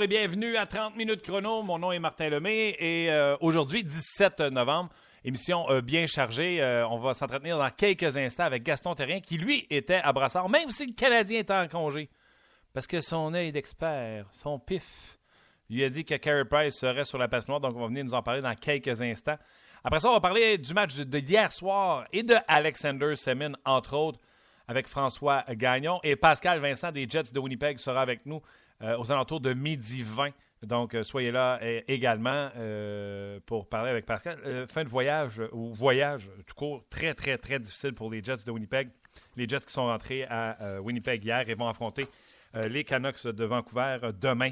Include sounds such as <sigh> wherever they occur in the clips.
et bienvenue à 30 minutes chrono. Mon nom est Martin Lemay et euh, aujourd'hui, 17 novembre, émission euh, bien chargée. Euh, on va s'entretenir dans quelques instants avec Gaston Terrien qui, lui, était à Brassard, même si le Canadien était en congé. Parce que son œil d'expert, son pif, lui a dit que Carey Price serait sur la passe noire, donc on va venir nous en parler dans quelques instants. Après ça, on va parler du match de, hier soir et de Alexander Semin, entre autres, avec François Gagnon. Et Pascal Vincent des Jets de Winnipeg sera avec nous aux alentours de midi 20. Donc, euh, soyez là euh, également pour parler avec Pascal. fin de voyage, ou voyage tout court, très, très, très difficile pour les Jets de Winnipeg. Les Jets qui sont rentrés à Winnipeg hier et vont affronter les Canucks de Vancouver demain.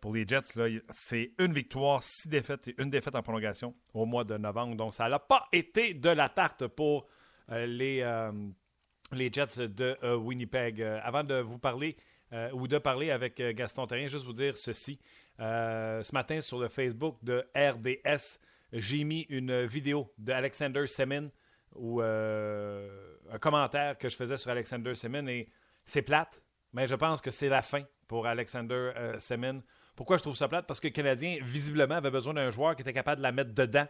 pour les Jets, c'est une victoire, six défaites et une défaite en prolongation au mois de novembre. Donc, ça n'a pas été de la tarte pour les, les Jets de Winnipeg. avant de vous parler euh, ou de parler avec euh, Gaston Terrien, juste vous dire ceci. Euh, ce matin, sur le Facebook de RDS, j'ai mis une vidéo d'Alexander Semin ou un commentaire que je faisais sur Alexander Semin et c'est plate, mais je pense que c'est la fin pour Alexander Semin. Pourquoi je trouve ça plate? Parce que le Canadien, visiblement, avait besoin d'un joueur qui était capable de la mettre dedans.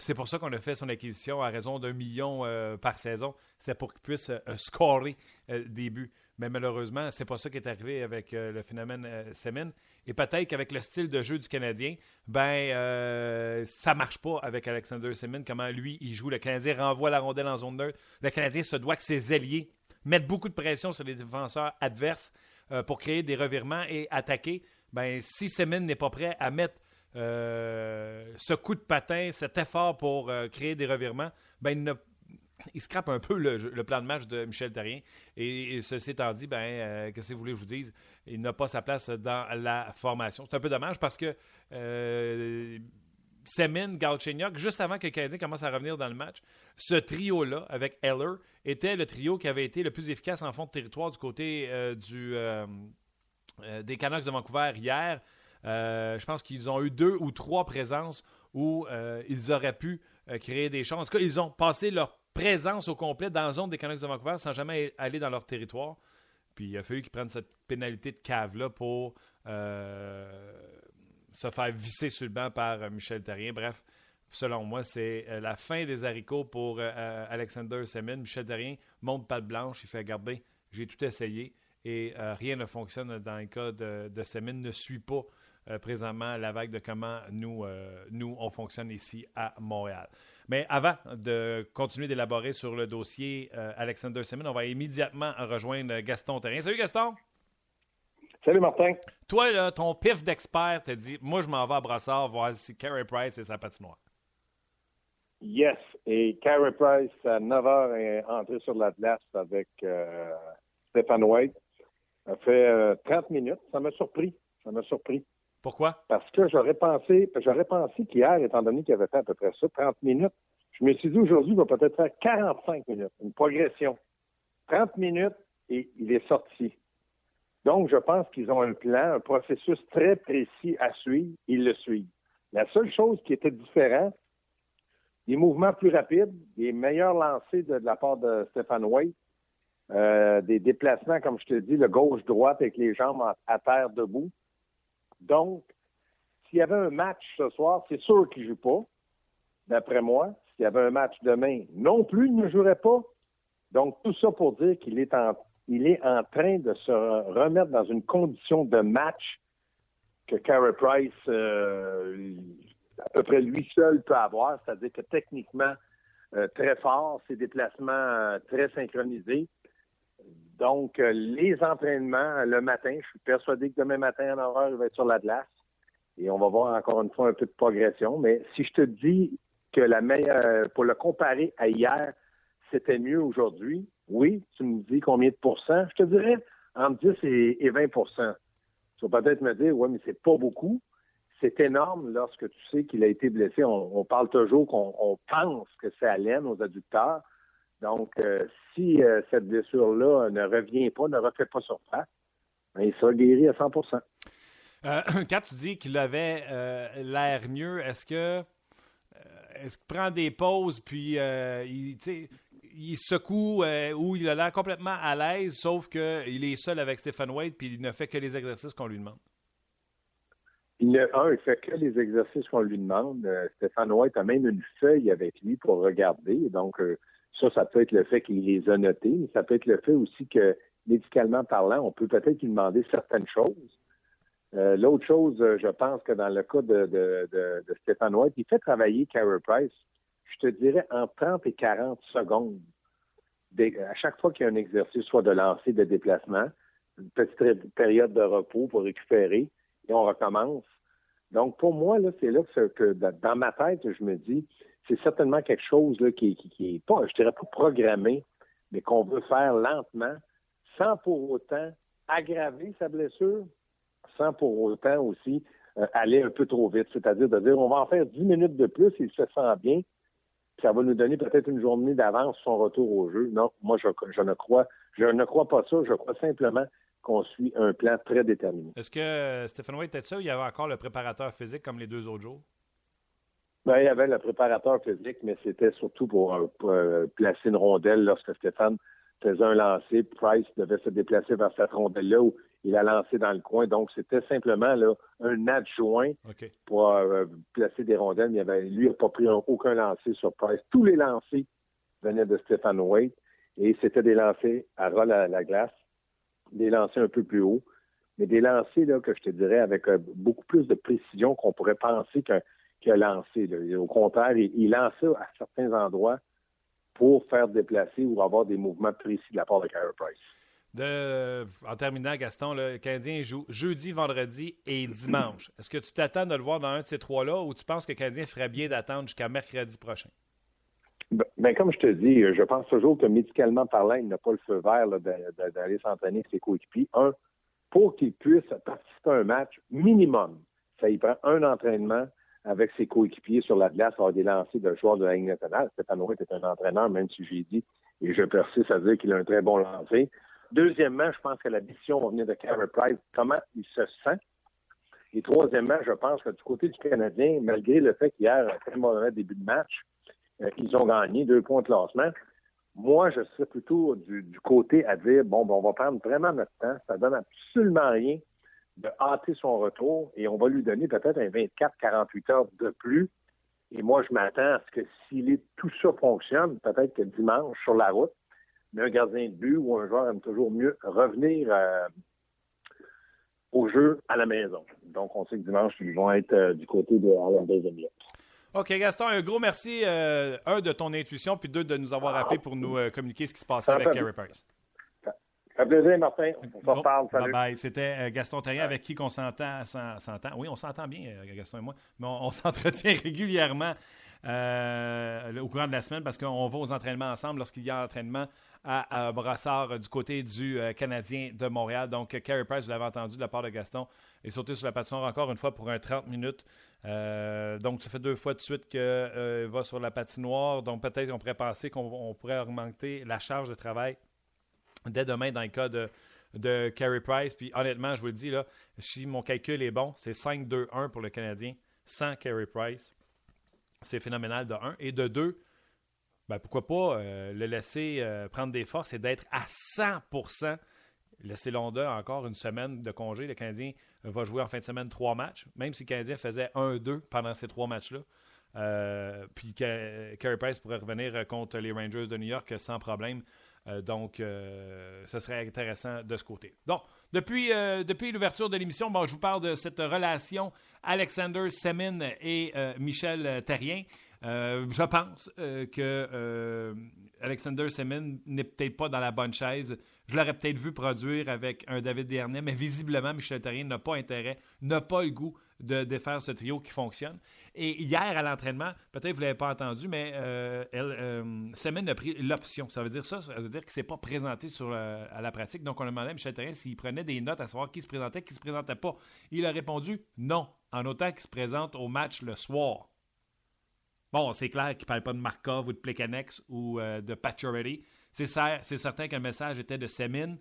c'est pour ça qu'on a fait son acquisition à raison d'un million par saison. C'est pour qu'il puisse scorer des buts. Mais malheureusement, c'est pas ça qui est arrivé avec euh, le phénomène euh. Et peut-être qu'avec le style de jeu du Canadien, ben euh, ça marche pas avec Alexander Semin. Comment lui, il joue. Le Canadien renvoie la rondelle en zone neutre. Le Canadien se doit que ses alliés mettent beaucoup de pression sur les défenseurs adverses euh, pour créer des revirements et attaquer. Ben, si Semin n'est pas prêt à mettre ce coup de patin, cet effort pour créer des revirements, ben, il ne il scrape un peu le, plan de match de Michel Terrien. Et, ceci étant dit, ben, euh, que si vous voulez que je vous dise, il n'a pas sa place dans la formation. C'est un peu dommage parce que euh, Semin, Galchenyuk, juste avant que le Canadien commence à revenir dans le match, ce trio-là, avec Heller, était le trio qui avait été le plus efficace en fond de territoire du côté euh, du, euh, des Canucks de Vancouver hier. je pense qu'ils ont eu deux ou trois présences où ils auraient pu créer des chances. En tout cas, ils ont passé leur présence au complet dans la zone des Canucks de Vancouver sans jamais aller dans leur territoire. Puis il a fallu qu'ils prennent cette pénalité de cave-là pour euh, se faire visser sur le banc par euh, Michel Terrien. Bref, selon moi, c'est euh, la fin des haricots pour Alexander Semin. Michel Terrien monte pas de blanche, il fait garder. J'ai tout essayé et rien ne fonctionne dans le cas de, de Semin, ne suit pas présentement la vague de comment nous, nous, on fonctionne ici à Montréal. Mais avant de continuer d'élaborer sur le dossier euh, Alexander Semin, on va immédiatement rejoindre Gaston Terrien. Salut Gaston! Salut Martin! Toi, là, ton pif d'expert te dit Moi, je m'en vais à Brassard voir si Carey Price et sa patinoire. Yes. Et Carey Price, à 9 h, est entré sur la glace avec euh, Stéphane White. Ça fait 30 euh, minutes. Ça m'a surpris. Ça m'a surpris. Pourquoi? Parce que j'aurais pensé, j'aurais pensé qu'hier, étant donné qu'il avait fait à peu près ça, 30 minutes, je me suis dit aujourd'hui, il va peut-être faire 45 minutes, une progression. 30 minutes et il est sorti. Donc, je pense qu'ils ont un plan, un processus très précis à suivre. Ils le suivent. La seule chose qui était différente, des mouvements plus rapides, des meilleurs lancers de, la part de Stéphane White, euh, des déplacements, comme je te dis, le gauche-droite avec les jambes à terre debout. Donc, s'il y avait un match ce soir, c'est sûr qu'il ne joue pas, d'après moi. S'il y avait un match demain, non plus, il ne jouerait pas. Donc, tout ça pour dire qu'il est en, il est en train de se remettre dans une condition de match que Carey Price, euh, à peu près lui seul, peut avoir, c'est-à-dire que techniquement, euh, très fort, ses déplacements euh, très synchronisés. Donc, euh, les entraînements le matin, je suis persuadé que demain matin, en horreur, il va être sur la glace. Et on va voir encore une fois un peu de progression. Mais si je te dis que la meilleure, pour le comparer à hier, c'était mieux aujourd'hui, oui, tu me dis combien de pourcents? Je te dirais entre 10 et, 20% Tu vas peut-être me dire, oui, mais c'est pas beaucoup. C'est énorme lorsque tu sais qu'il a été blessé. On, parle toujours qu'on pense que c'est à aux adducteurs. Donc, euh, si euh, cette blessure-là ne revient pas, ne refait pas surface, ben, il sera guéri à 100% euh, <clears throat> Quand tu dis qu'il avait l'air mieux, est-ce que est-ce qu'il prend des pauses puis il, il secoue ou il a l'air complètement à l'aise, sauf qu'il est seul avec Stephen Wade puis il ne fait que les exercices qu'on lui demande? Il ne, un, il fait que les exercices qu'on lui demande. Euh, Stéphane White a même une feuille avec lui pour regarder. Donc, euh, ça, ça peut être le fait qu'il les a notés, mais ça peut être le fait aussi que, médicalement parlant, on peut peut-être lui demander certaines choses. Euh, l'autre chose, je pense que dans le cas de, de, de, de Stéphane White, il fait travailler Carey Price, je te dirais, en 30 et 40 secondes. à chaque fois qu'il y a un exercice, soit de lancer, de déplacement, une petite période de repos pour récupérer, et on recommence. Donc, pour moi, là, c'est là que, dans ma tête, je me dis, c'est certainement quelque chose là, qui, qui, est pas, je dirais pas programmé, mais qu'on veut faire lentement, sans pour autant aggraver sa blessure, sans pour autant aussi euh, aller un peu trop vite. C'est-à-dire de dire, on va en faire dix minutes de plus, il se sent bien, ça va nous donner peut-être une journée d'avance son retour au jeu. Non, moi, je, ne crois, je ne crois pas ça. Je crois simplement qu'on suit un plan très déterminé. Est-ce que Stéphane White était ça ou il y avait encore le préparateur physique comme les deux autres jours? Ben, il y avait le préparateur physique, mais c'était surtout pour, euh, euh, placer une rondelle lorsque Stéphane faisait un lancer. Price devait se déplacer vers cette rondelle-là où il a lancé dans le coin. Donc, c'était simplement là, un adjoint pour placer des rondelles. Mais il avait, lui n'a pas pris aucun lancer sur Price. Tous les lancers venaient de Stéphane White et c'était des lancers à ras à la glace des lancers un peu plus haut, mais des lancers là, que je te dirais avec euh, beaucoup plus de précision qu'on pourrait penser qu'un a lancé. Au contraire, il, lançait à certains endroits pour faire déplacer ou avoir des mouvements précis de la part de Carey Price. De, en terminant, Gaston, le Canadien joue jeudi, vendredi et dimanche. Est-ce que tu t'attends de le voir dans un de ces trois-là ou tu penses que le Canadien ferait bien d'attendre jusqu'à mercredi prochain? Ben, ben, comme je te dis, je pense toujours que médicalement parlant, il n'a pas le feu vert d'aller s'entraîner avec ses coéquipiers. Un, pour qu'il puisse participer à un match minimum, ça y prend un entraînement avec ses coéquipiers sur la glace, avoir des lancers de joueurs de la Ligue nationale. Stéphane White est un entraîneur, même si j'ai dit, et je persiste à dire qu'il a un très bon lancer. Deuxièmement, je pense que la décision va venir de Carey Price, comment il se sent? Et troisièmement, je pense que du côté du Canadien, malgré le fait qu'hier, un très mauvais début de match, euh, ils ont gagné deux points de classement. Moi, je serais plutôt du, côté à dire, bon, ben, on va prendre vraiment notre temps. Ça donne absolument rien de hâter son retour et on va lui donner peut-être un 24-48 heures de plus. Et moi, je m'attends à ce que si tout ça fonctionne, peut-être que dimanche, sur la route, mais un gardien de but ou un joueur aime toujours mieux revenir euh, au jeu à la maison. Donc, on sait que dimanche, ils vont être euh, du côté de la deuxième OK, Gaston, un gros merci, euh, un, de ton intuition, puis deux, de nous avoir appelé pour nous euh, communiquer ce qui se passait avec Carey Price. Ça fait plaisir, Martin. On se reparle. Salut. Bye bye. C'était euh, Gaston Terrien avec qui on s'entend. Oui, on s'entend bien, Gaston et moi, mais on, <laughs> s'entretient régulièrement au courant de la semaine parce qu'on va aux entraînements ensemble lorsqu'il y a entraînement à, Brassard du côté du Canadien de Montréal. Donc, Carey Price, vous l'avez entendu de la part de Gaston, et sauté sur la patinoire encore une fois pour un 30 minutes. Euh, donc, ça fait deux fois de suite qu'il euh, va sur la patinoire. Donc, peut-être qu'on pourrait penser qu'on pourrait augmenter la charge de travail dès demain dans le cas de, de Carey Price. Puis, honnêtement, je vous le dis, là, si mon calcul est bon, c'est 5-2-1 pour le Canadien sans Carey Price. C'est phénoménal de 1. Et de 2, ben, pourquoi pas euh, le laisser prendre des forces et d'être à 100% Laisser Londa encore une semaine de congé. Le Canadien va jouer en fin de semaine trois matchs, même si le Canadien faisait 1-2 pendant ces trois matchs-là. Euh, puis Carey Price pourrait revenir contre les Rangers de New York sans problème. Euh, donc, euh, ce serait intéressant de ce côté. Donc, depuis, depuis l'ouverture de l'émission, bon, je vous parle de cette relation Alexander Semin et Michel Terrien. je pense que Alexander Semin n'est peut-être pas dans la bonne chaise je l'aurais peut-être vu produire avec un David Dernay, mais visiblement, Michel Terrien n'a pas intérêt, n'a pas le goût de défaire ce trio qui fonctionne. Et hier, à l'entraînement, peut-être vous ne l'avez pas entendu, mais euh, euh, a pris l'option. Ça veut dire ça, ça veut dire qu'il ne s'est pas présenté à la pratique. Donc, on a demandé à Michel Terrien s'il prenait des notes à savoir qui se présentait, qui ne se présentait pas. Il a répondu non, en autant qu'il se présente au match le soir. Bon, c'est clair qu'il ne parle pas de Markov ou de Plekanex ou euh, de Pacioretty. C'est certain qu'un message était de Semin.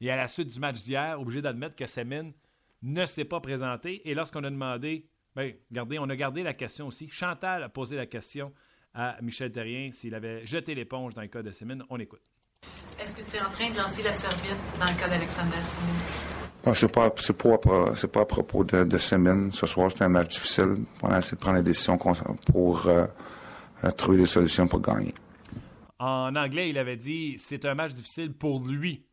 Et à la suite du match d'hier, obligé d'admettre que Semin ne s'est pas présenté. Et lorsqu'on a demandé, bien, regardez, on a gardé la question aussi. Chantal a posé la question à Michel Terrien s'il avait jeté l'éponge dans le cas de Semin. On écoute. Est-ce que tu es en train de lancer la serviette dans le cas d'Alexander Semin? Ah, c'est pas, c'est pas, c'est pas à propos de, de semaine. Ce soir, c'est un match difficile. On a essayé de prendre la décision pour euh, euh, trouver des solutions pour gagner. En anglais, il avait dit c'est un match difficile pour lui.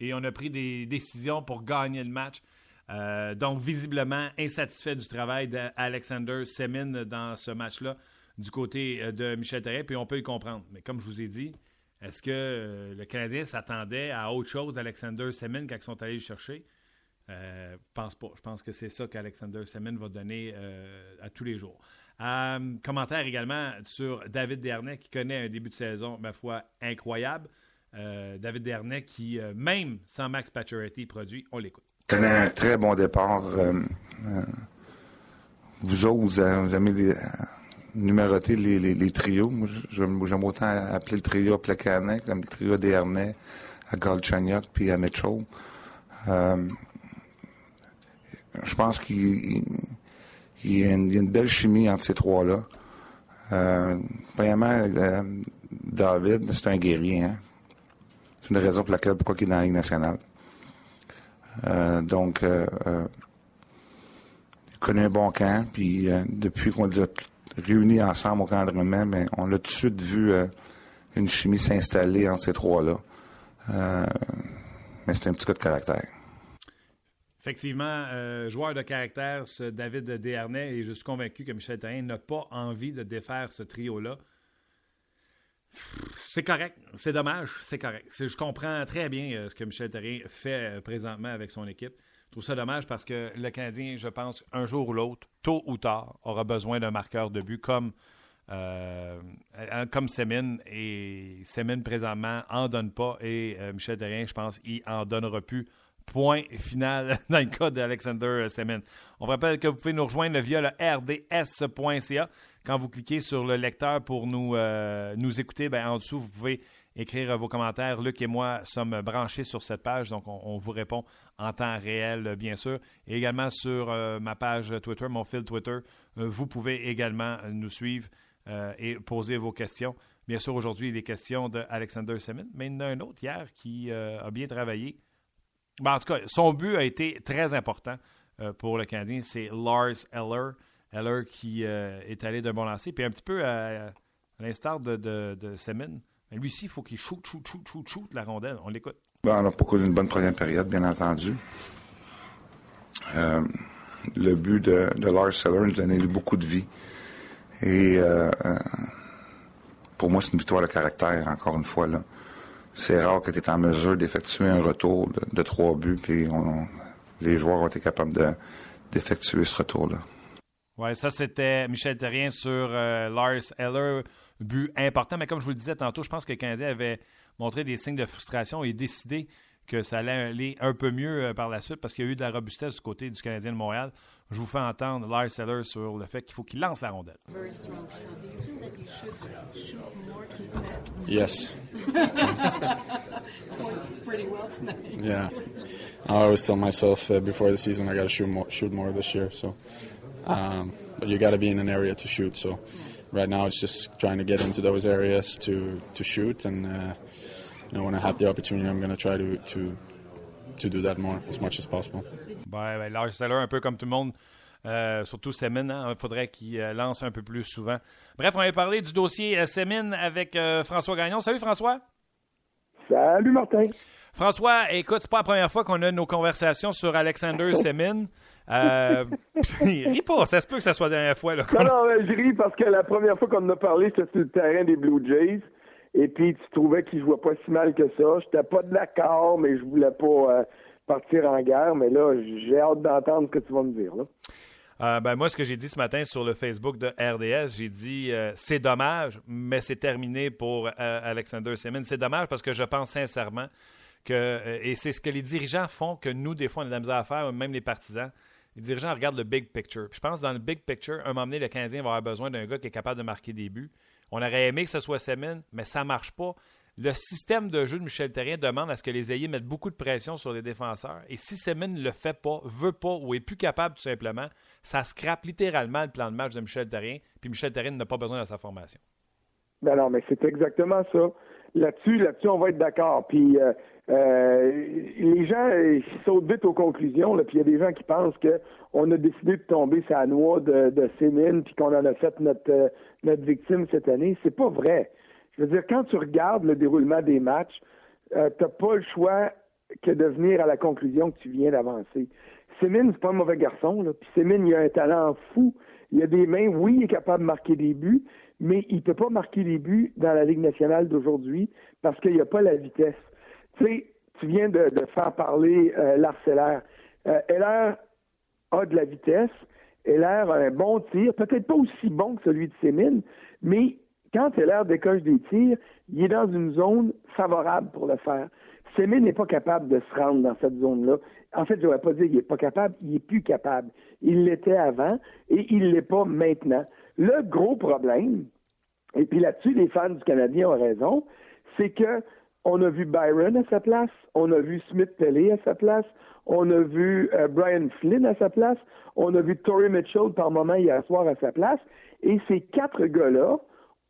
Et on a pris des décisions pour gagner le match. Euh, donc, visiblement, insatisfait du travail d'Alexander Semin dans ce match-là du côté de Michel Therrien, puis on peut y comprendre. Mais comme je vous ai dit, est-ce que le Canadien s'attendait à autre chose d'Alexander Semin quand ils sont allés le chercher? Euh, pense pas. Je pense que c'est ça qu'Alexander Semin va donner euh, à tous les jours. Euh, commentaire également sur David Dernay qui connaît un début de saison, ma foi, incroyable. David Dernay qui, même sans Max Pacioretty, produit. On l'écoute. Connaît un très bon départ. vous autres, vous, aimez les, numéroter les, trios. j'aime autant appeler le trio à Plekanec, le trio Dernay, à Galchenyuk puis à Mitchell je pense qu'il y, a une belle chimie entre ces trois-là. Euh, premièrement, euh, David, c'est un guerrier. Hein? C'est une raison pour laquelle pourquoi il est dans la Ligue nationale. Euh, donc, euh, il connaît un bon camp, puis depuis qu'on l'a réunis ensemble au camp mais on a tout de suite vu une chimie s'installer entre ces trois-là. mais c'est un petit cas de caractère. Effectivement, euh, joueur de caractère, ce David Desharnais, et je suis convaincu que Michel Therrien n'a pas envie de défaire ce trio-là. C'est correct, c'est dommage, c'est correct. Je comprends très bien euh, ce que Michel Therrien fait euh, présentement avec son équipe. Je trouve ça dommage parce que le Canadien, je pense, un jour ou l'autre, tôt ou tard, aura besoin d'un marqueur de but comme, comme Semin. Et Semin, présentement, en donne pas. Et Michel Therrien, je pense, il en donnera plus point final <laughs> dans le cas d'Alexander Semin. On vous rappelle que vous pouvez nous rejoindre via le rds.ca. Quand vous cliquez sur le lecteur pour nous, euh, écouter, ben, en dessous, vous pouvez écrire vos commentaires. Luc et moi sommes branchés sur cette page, donc on, vous répond en temps réel, bien sûr. Et également sur euh, ma page Twitter, mon fil Twitter, euh, vous pouvez également nous suivre et poser vos questions. Bien sûr, aujourd'hui, il est question d'Alexander Semin, mais il y en a un autre hier qui a bien travaillé ben, en tout cas, son but a été très important euh, pour le Canadien. C'est Lars Eller. Eller qui euh, est allé d'un bon lancer. Puis un petit peu à, l'instar de, de, Semin, lui aussi, il faut qu'il shoot, shoot, shoot, shoot, shoot la rondelle. On l'écoute. Ben, on a pas connu une bonne première période, bien entendu. Euh, le but de, Lars Eller nous donnait beaucoup de vie. Et pour moi, c'est une victoire de caractère, encore une fois. là c'est rare que tu es en mesure d'effectuer un retour de, trois buts, puis les joueurs ont été capables d'effectuer ce retour-là. Oui, ça c'était Michel Terrien sur euh, Lars Eller, but important. Mais comme je vous le disais tantôt, je pense que le Canadien avait montré des signes de frustration et décidé que ça allait aller un peu mieux euh, par la suite parce qu'il y a eu de la robustesse du côté du Canadien de Montréal. Je vous fais entendre Lars Eller sur le fait qu'il faut qu'il lance la rondelle. Yes. Pretty well tonight. <laughs> Yeah. I always tell myself uh, before the season I got to shoot more, shoot more this year. So, um, but you got to be in an area to shoot. So, right now it's just trying to get into those areas to to shoot, and uh, you know when I have the opportunity, I'm going to try to to to do that more as much as possible. Ben, ben, Lars Eller, un peu comme tout le monde, euh, surtout Semin, hein, il faudrait qu'il euh, lance un peu plus souvent. Bref, on va parler du dossier euh, Semin avec euh, François Gagnon. Salut François. Salut Martin. François, écoute, c'est pas la première fois qu'on a nos conversations sur Alexander <laughs> Semin. Euh, <laughs> ris pas, ça se peut que ça soit la dernière fois. Là, non, non, je ris parce que la première fois qu'on en a parlé, c'était sur le terrain des Blue Jays. Et puis, tu trouvais qu'il jouait pas si mal que ça. J'étais pas d'accord, mais je voulais pas partir en guerre, mais là, j'ai hâte d'entendre ce que tu vas me dire. Là. Euh, ben, moi, ce que j'ai dit ce matin sur le Facebook de RDS, j'ai dit euh, c'est dommage, mais c'est terminé pour euh, Alexander Semin. C'est dommage parce que je pense sincèrement que, et c'est ce que les dirigeants font, que nous, des fois, on a de la misère à faire, même les partisans. Les dirigeants regardent le big picture. je pense que dans le big picture, un moment donné, le Canadien va avoir besoin d'un gars qui est capable de marquer des buts. On aurait aimé que ce soit Semin, mais ça ne marche pas le système de jeu de Michel Terrien demande à ce que les ailiers mettent beaucoup de pression sur les défenseurs. Et si Semin ne le fait pas, veut pas ou est plus capable tout simplement, ça scrape littéralement le plan de match de Michel Terrien. Puis Michel Terrien n'a pas besoin de sa formation. Ben non, mais c'est exactement ça. Là-dessus, là-dessus, on va être d'accord. Puis euh, les gens sautent vite aux conclusions, puis il y a des gens qui pensent qu'on a décidé de tomber sa noix de, de Sémine, puis qu'on en a fait notre, notre victime cette année. C'est pas vrai. Je veux dire, quand tu regardes le déroulement des matchs, euh, tu n'as pas le choix que de venir à la conclusion que tu viens d'avancer. Sémine, c'est pas un mauvais garçon, là. Puis Sémine, il a un talent fou. Il a des mains, oui, il est capable de marquer des buts, mais il peut pas marquer des buts dans la Ligue nationale d'aujourd'hui parce qu'il n'y a pas la vitesse. Tu sais, tu viens de, faire parler euh, l'Arcellaire. Euh, a de la vitesse. Heller a un bon tir, peut-être pas aussi bon que celui de Sémine, mais quand Heller décoche des tirs, il est dans une zone favorable pour le faire. Sémine n'est pas capable de se rendre dans cette zone-là. En fait, je n'aurais pas dire qu'il n'est pas capable, il est plus capable. Il l'était avant et il ne l'est pas maintenant. Le gros problème, et puis là-dessus, les fans du Canadien ont raison, c'est que on a vu Byron à sa place, on a vu Smith Pellet à sa place, on a vu euh, Brian Flynn à sa place, on a vu Tory Mitchell par moment hier soir à sa place, et ces quatre gars-là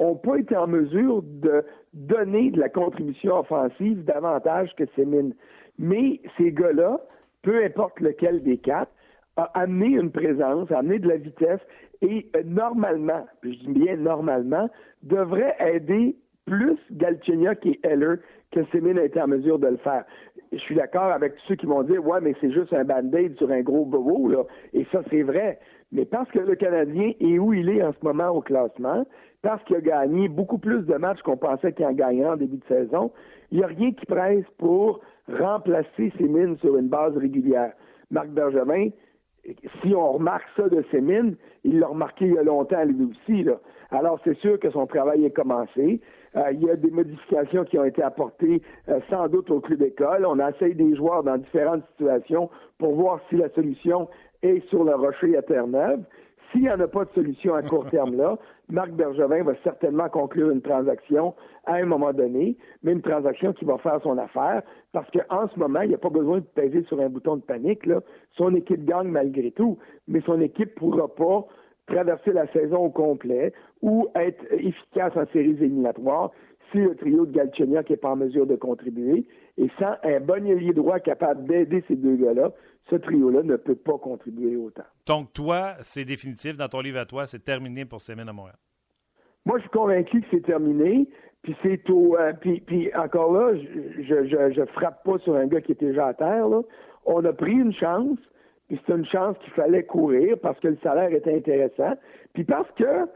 n'ont pas été en mesure de donner de la contribution offensive davantage que Sémine. Mais ces gars-là, peu importe lequel des quatre, a amené une présence, a amené de la vitesse et euh, normalement, je dis bien normalement, devrait aider plus Galchenyuk et Heller que Sémine a été en mesure de le faire. Je suis d'accord avec ceux qui vont dire Ouais, mais c'est juste un band-aid sur un gros bobo, là. Et ça, c'est vrai. Mais parce que le Canadien est où il est en ce moment au classement, parce qu'il a gagné beaucoup plus de matchs qu'on pensait qu'il en gagnerait en début de saison, il n'y a rien qui presse pour remplacer ses mines sur une base régulière. Marc Bergevin, si on remarque ça de ses mines, il l'a remarqué il y a longtemps lui aussi. Là. Alors c'est sûr que son travail est commencé. Euh, il y a des modifications qui ont été apportées euh, sans doute au club d'école. On a essayé des joueurs dans différentes situations pour voir si la solution est sur le rocher à Terre-Neuve. S'il n'y en a pas de solution à court <laughs> terme là, Marc Bergevin va certainement conclure une transaction à un moment donné, mais une transaction qui va faire son affaire, parce qu'en ce moment, il n'y a pas besoin de peser sur un bouton de panique. Là. Son équipe gagne malgré tout, mais son équipe ne pourra pas traverser la saison au complet ou être efficace en séries éliminatoires si le trio de Galchenyuk n'est pas en mesure de contribuer. Et sans un bon ailier droit capable d'aider ces deux gars-là, ce trio-là ne peut pas contribuer autant. Donc, toi, c'est définitif dans ton livre à toi, c'est terminé pour Sémine à Montréal. Moi, je suis convaincu que c'est terminé. Puis c'est au. Euh, puis, puis, encore là, je, je, je, frappe pas sur un gars qui est déjà à terre. Là. On a pris une chance, puis c'est une chance qu'il fallait courir parce que le salaire était intéressant. Puis parce que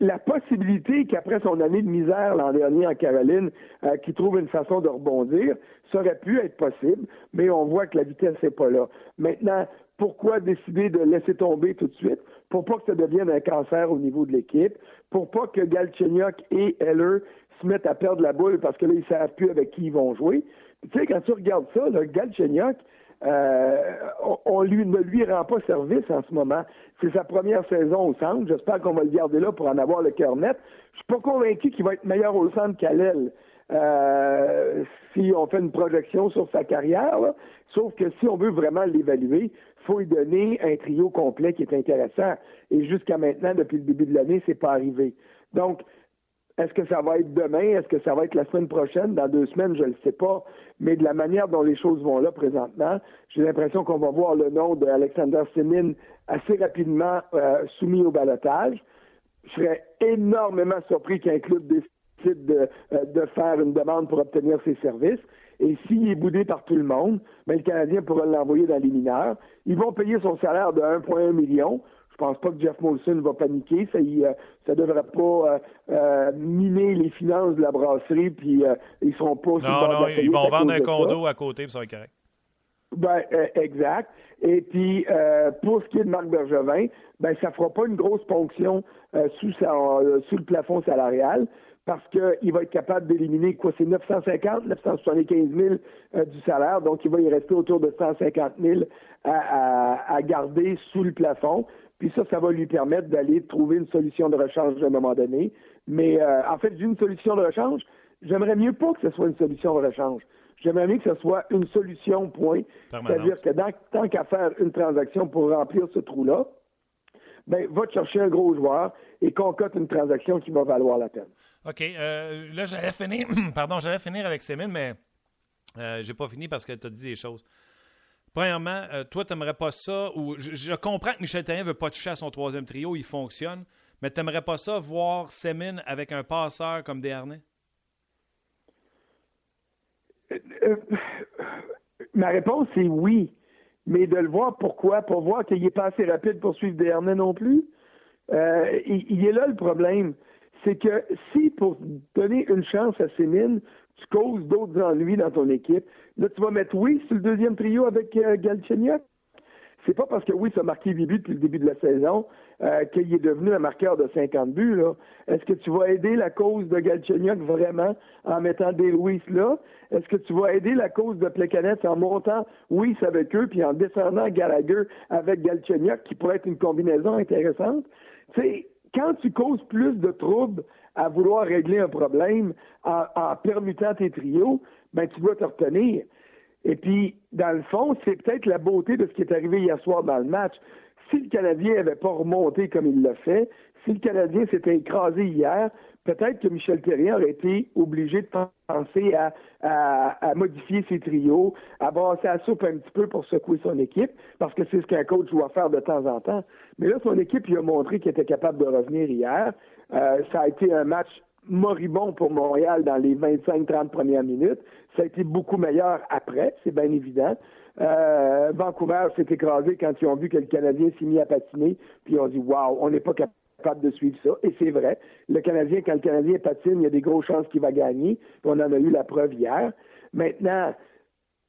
la possibilité qu'après son année de misère l'an dernier en Caroline, euh, qu'il trouve une façon de rebondir, ça aurait pu être possible, mais on voit que la vitesse n'est pas là. Maintenant, pourquoi décider de laisser tomber tout de suite? Pour pas que ça devienne un cancer au niveau de l'équipe, pour pas que Galchenyuk et Heller se mettent à perdre la boule parce que là, ils ne savent plus avec qui ils vont jouer. Tu sais, quand tu regardes ça, là, euh, on, lui, ne lui rend pas service en ce moment. C'est sa première saison au centre. J'espère qu'on va le garder là pour en avoir le cœur net. Je suis pas convaincu qu'il va être meilleur au centre qu'à l'aile. Euh, si on fait une projection sur sa carrière, sauf que si on veut vraiment l'évaluer, faut lui donner un trio complet qui est intéressant. Et jusqu'à maintenant, depuis le début de l'année, c'est pas arrivé. Donc, est-ce que ça va être demain? Est-ce que ça va être la semaine prochaine? Dans deux semaines, je ne le sais pas. Mais de la manière dont les choses vont là présentement, j'ai l'impression qu'on va voir le nom d'Alexander Semin assez rapidement euh, soumis au balotage. Je serais énormément surpris qu'un club décide de, euh, de, faire une demande pour obtenir ses services. Et s'il est boudé par tout le monde, ben, le Canadien pourra l'envoyer dans les mineurs. Ils vont payer son salaire de 1,1 million. Je pense pas que Jeff Molson va paniquer? Ça ne euh, devrait pas euh, euh, miner les finances de la brasserie, puis ils seront pas... Non, non, ils vont vendre un condo à côté, puis ça va être correct. Ben, exact. Et puis, pour ce qui est de Marc Bergevin, ben, ça fera pas une grosse ponction sous, sous le plafond salarial parce qu'il va être capable d'éliminer quoi, c'est 950, 975 000 du salaire, donc il va y rester autour de 150 000 à, garder sous le plafond. Puis ça, ça va lui permettre d'aller trouver une solution de rechange à un moment donné. Mais euh, en fait, d'une solution de rechange, j'aimerais mieux pas que ce soit une solution de rechange. J'aimerais mieux que ce soit une solution, point. C'est-à-dire que tant qu'à faire une transaction pour remplir ce trou-là, ben, va te chercher un gros joueur et concocte une transaction qui va valoir la peine. OK. Euh, là, j'allais finir, <clears throat> pardon, j'allais finir avec Sémine, mais Euh, J'ai pas fini parce que tu as dit des choses. Premièrement, euh, toi, tu n'aimerais pas ça, ou je, comprends que Michel Therrien ne veut pas toucher à son troisième trio, il fonctionne, mais tu n'aimerais pas ça voir Semin avec un passeur comme Desharnais? Euh, euh, ma réponse est oui. Mais de le voir, pourquoi? Pour voir qu'il n'est pas assez rapide pour suivre Desharnais non plus. Euh, il, il, est là le problème. C'est que si pour donner une chance à Sémine, tu causes d'autres ennuis dans ton équipe, là, tu vas mettre oui sur le deuxième trio avec euh. C'est pas parce que oui, ça a marqué 8 buts depuis le début de la saison euh, qu'il est devenu un marqueur de 50 buts. Est-ce que tu vas aider la cause de Galchenyuk vraiment en mettant des Louis là? Est-ce que tu vas aider la cause de Plekanec en montant Louis avec eux puis en descendant Gallagher avec Galchenyuk qui pourrait être une combinaison intéressante? Tu sais, quand tu causes plus de troubles à vouloir régler un problème en, en permutant tes trios, ben tu dois te retenir. Et puis, dans le fond, c'est peut-être la beauté de ce qui est arrivé hier soir dans le match. Si le Canadien n'avait pas remonté comme il l'a fait, si le Canadien s'était écrasé hier, peut-être que Michel Terrien aurait été obligé de penser à, modifier ses trios, à brasser la soupe un petit peu pour secouer son équipe, parce que c'est ce qu'un coach doit faire de temps en temps. Mais là, son équipe lui a montré qu'il était capable de revenir hier. Euh, ça a été un match moribond pour Montréal dans les 25-30 premières minutes. Ça a été beaucoup meilleur après, c'est bien évident. Euh, Vancouver s'est écrasé quand ils ont vu que le Canadien s'est mis à patiner, puis ils ont dit Waouh, on n'est pas capable de suivre ça. Et c'est vrai. Le Canadien, quand le Canadien patine, il y a des grosses chances qu'il va gagner. On en a eu la preuve hier. Maintenant,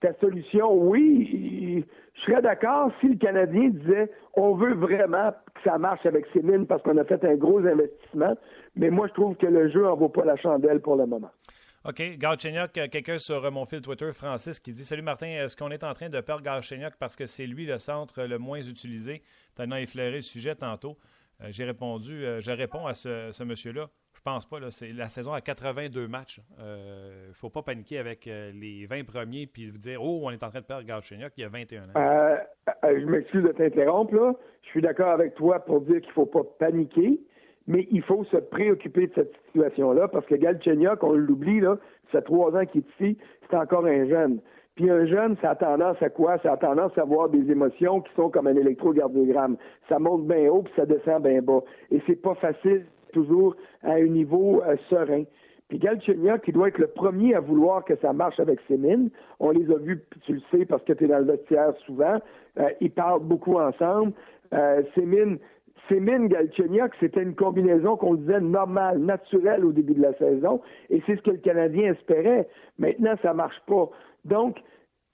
ta solution, oui, je serais d'accord si le Canadien disait on veut vraiment que ça marche avec ces mines parce qu'on a fait un gros investissement, mais moi je trouve que le jeu en vaut pas la chandelle pour le moment. OK. Galchenyuk, quelqu'un sur mon fil Twitter, Francis, qui dit Salut Martin, est-ce qu'on est en train de perdre Galchenyuk parce que c'est lui le centre le moins utilisé Tu as effleuré le sujet tantôt. Euh, J'ai répondu, euh, je réponds à ce monsieur-là. Je pense pas. C'est la saison à 82 matchs. Il euh, ne faut pas paniquer avec euh, les 20 premiers puis dire Oh, on est en train de perdre Galchenyuk, il y a 21 ans. Euh, je m'excuse de t'interrompre. Je suis d'accord avec toi pour dire qu'il ne faut pas paniquer, mais il faut se préoccuper de cette situation-là parce que Galchenyuk, on l'oublie, là, ça trois ans qu'il est ici, c'est encore un jeune. Puis un jeune, ça a tendance à quoi? Ça a tendance à avoir des émotions qui sont comme un électrocardiogramme. Ça monte bien haut puis ça descend bien bas. Et c'est pas facile toujours à un niveau euh, serein. Puis Galchenyuk, qui doit être le premier à vouloir que ça marche avec Sémine. On les a vus, tu le sais, parce que tu es dans le vestiaire souvent. Euh, ils parlent beaucoup ensemble. Euh, Sémine, Sémine c'était une combinaison qu'on disait normale, naturelle au début de la saison. Et c'est ce que le Canadien espérait. Maintenant, ça marche pas. Donc,